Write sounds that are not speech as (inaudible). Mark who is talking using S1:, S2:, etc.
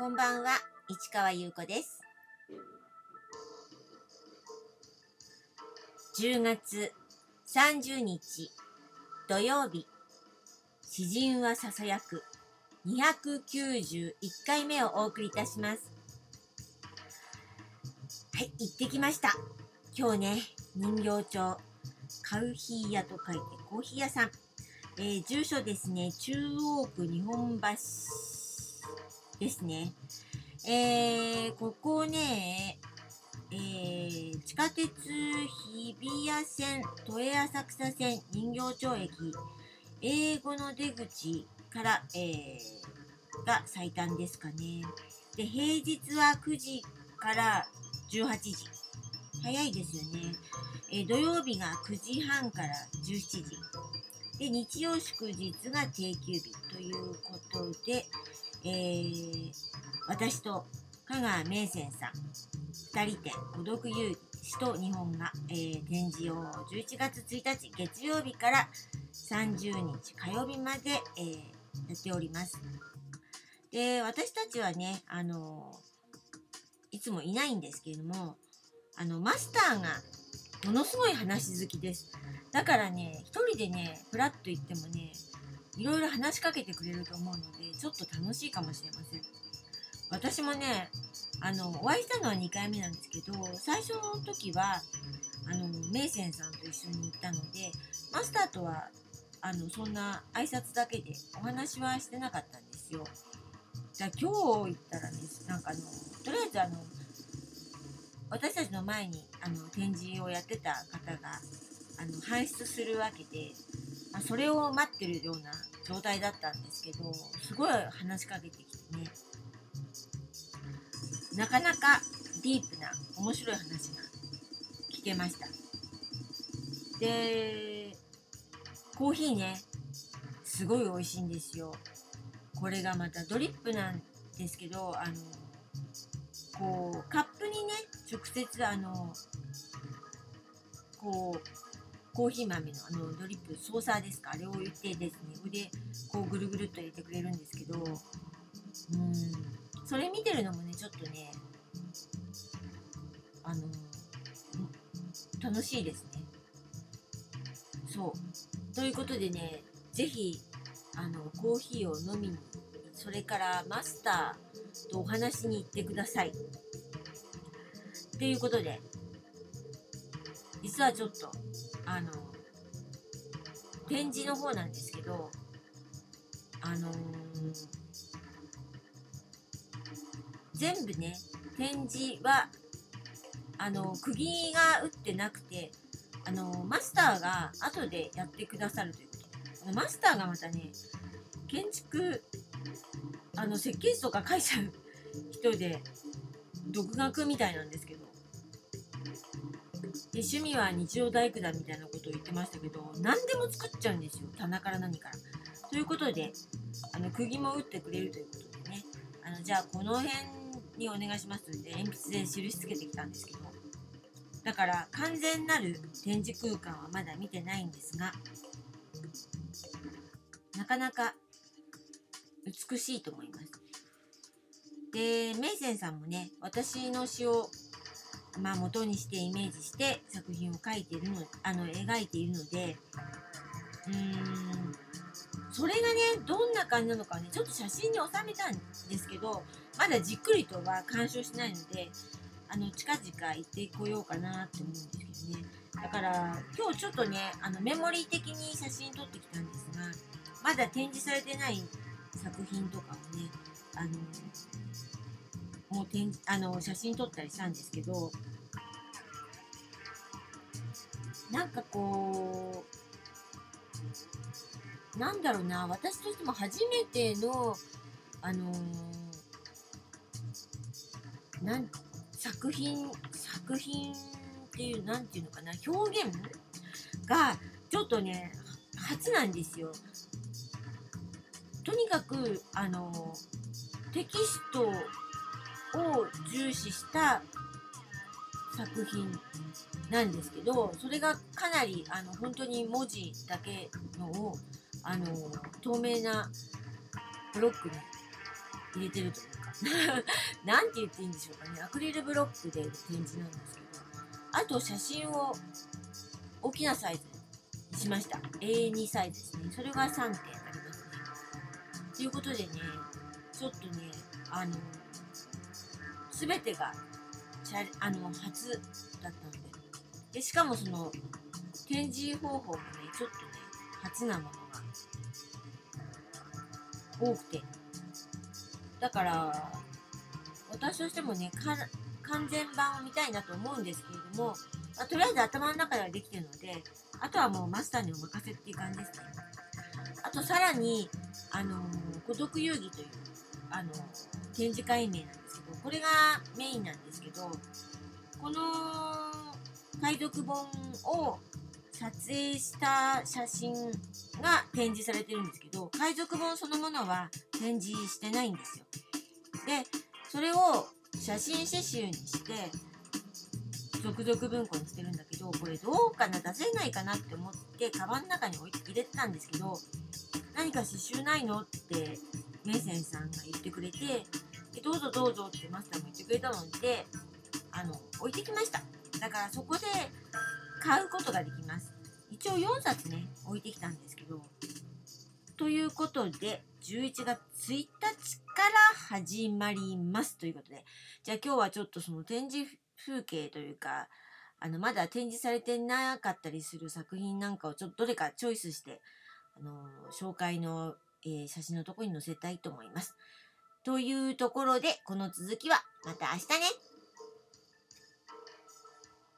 S1: こんばんは、市川優子です。10月30日土曜日、詩人はささやく291回目をお送りいたします。はい、行ってきました。今日ね、人形町、カウヒー屋と書いてコーヒー屋さん。えー住所ですね、中央区日本橋ですね。えー、ここね、えー、地下鉄日比谷線、都営浅草線、人形町駅、英語の出口から、えー、が最短ですかね。で、平日は9時から18時。早いですよね。え土曜日が9時半から17時。で、日曜祝日が定休日ということで、えー私と香川名泉さん2人で孤独有志と日本が、えー展示を11月1日月曜日から30日火曜日まで、えーやっております。で私たちはねあのいつもいないんですけれどもあのマスターがものすごい話好きです。だからね一人でねフラッと行ってもねいろいろ話しかけてくれると思うのでちょっと楽しいかもしれません。私もねあのお会いしたのは2回目なんですけど最初の時はあのメイセンさんと一緒に行ったのでマスターとはあのそんな挨拶だけでお話はしてなかったんですよ。じゃあ今日行ったらねなんかあのとりあえずあの私たちの前にあの展示をやってた方があの搬出するわけで、あ、それを待ってるような状態だったんですけどすごい話しかけてきてね。なかなかディープな面白い話が聞けました。でコーヒーねすごい美味しいんですよ。これがまたドリップなんですけどあのこうカップにね直接あのこうコーヒー豆のあのドリップソーサーですか？あれを入れてですねそれでこうぐるぐるっと入れてくれるんですけどうん。それ見てるのもねちょっとねあの楽しいですね。そう。ということでねぜひあのコーヒーを飲みにそれからマスターとお話しに行ってください。ということで実はちょっとあの展示の方なんですけどあのー全部ね展示はあの釘が打ってなくてあのマスターが後でやってくださるということ。あのマスターがまたね建築あの設計図とか書いちゃう人で独学みたいなんですけど。で趣味は日曜大工だみたいなことを言ってましたけど何でも作っちゃうんですよ棚から何から。ということであの釘も打ってくれるということでねあのじゃあこの辺にお願いしますので鉛筆で印つけてきたんですけどだから完全なる展示空間はまだ見てないんですがなかなか美しいと思います。でメイセンさんもね私の詩をまあ元にしてイメージして作品を描いているのあの描いているのでうーんそれがねどんな感じなのかねちょっと写真に収めたんですけどまだじっくりとは鑑賞しないのであの近々行ってこようかなって思うんですけどね。だから今日ちょっとねあのメモリー的に写真撮ってきたんですがまだ展示されてない作品とかをねあのもう展あの写真撮ったりしたんですけどなんかこうなんだろうな私としても初めてのあのーなん作品作品っていうなんていうのかな表現がちょっとね初なんですよ。とにかくあのテキストを重視した作品なんですけどそれがかなりあの本当に文字だけのをあの透明なブロックに入れてるというか (laughs) なんて言っていいんでしょうかね。アクリルブロックで展示なんですけどあと写真を大きなサイズにしました。A2 サイズですね。それが3点ありますね。ということでねちょっとねあの全てがあの初だったので。でしかもその展示方法もねちょっとね初なものが多くて。だから私としてもね完全版を見たいなと思うんですけれども、まあ、とりあえず頭の中ではできてるのであとはもうマスターにお任せっていう感じですね。あとさらにあのー、孤独遊戯というあのー、展示会名なんですけどこれがメインなんですけどこの海賊本を撮影した写真が展示されてるんですけど海賊本そのものは展示してないんですよ。でそれを写真写集にして続々文庫にしてるんだけどこれどうかな出せないかなって思ってカバンの中に置いて入れてたんですけど何か刺繍ないのってメイセンさんが言ってくれてどうぞどうぞってマスターも言ってくれたのであの置いてきましただからそこで買うことができます。一応4冊ね、置いてきたんですけど。ということで、11月1日から始まりますということで。じゃあ今日はちょっとその展示風景というか、あの、まだ展示されてなかったりする作品なんかをちょっとどれかチョイスして、あの、紹介の、えー、写真のとこに載せたいと思います。というところで、この続きはまた明日ね。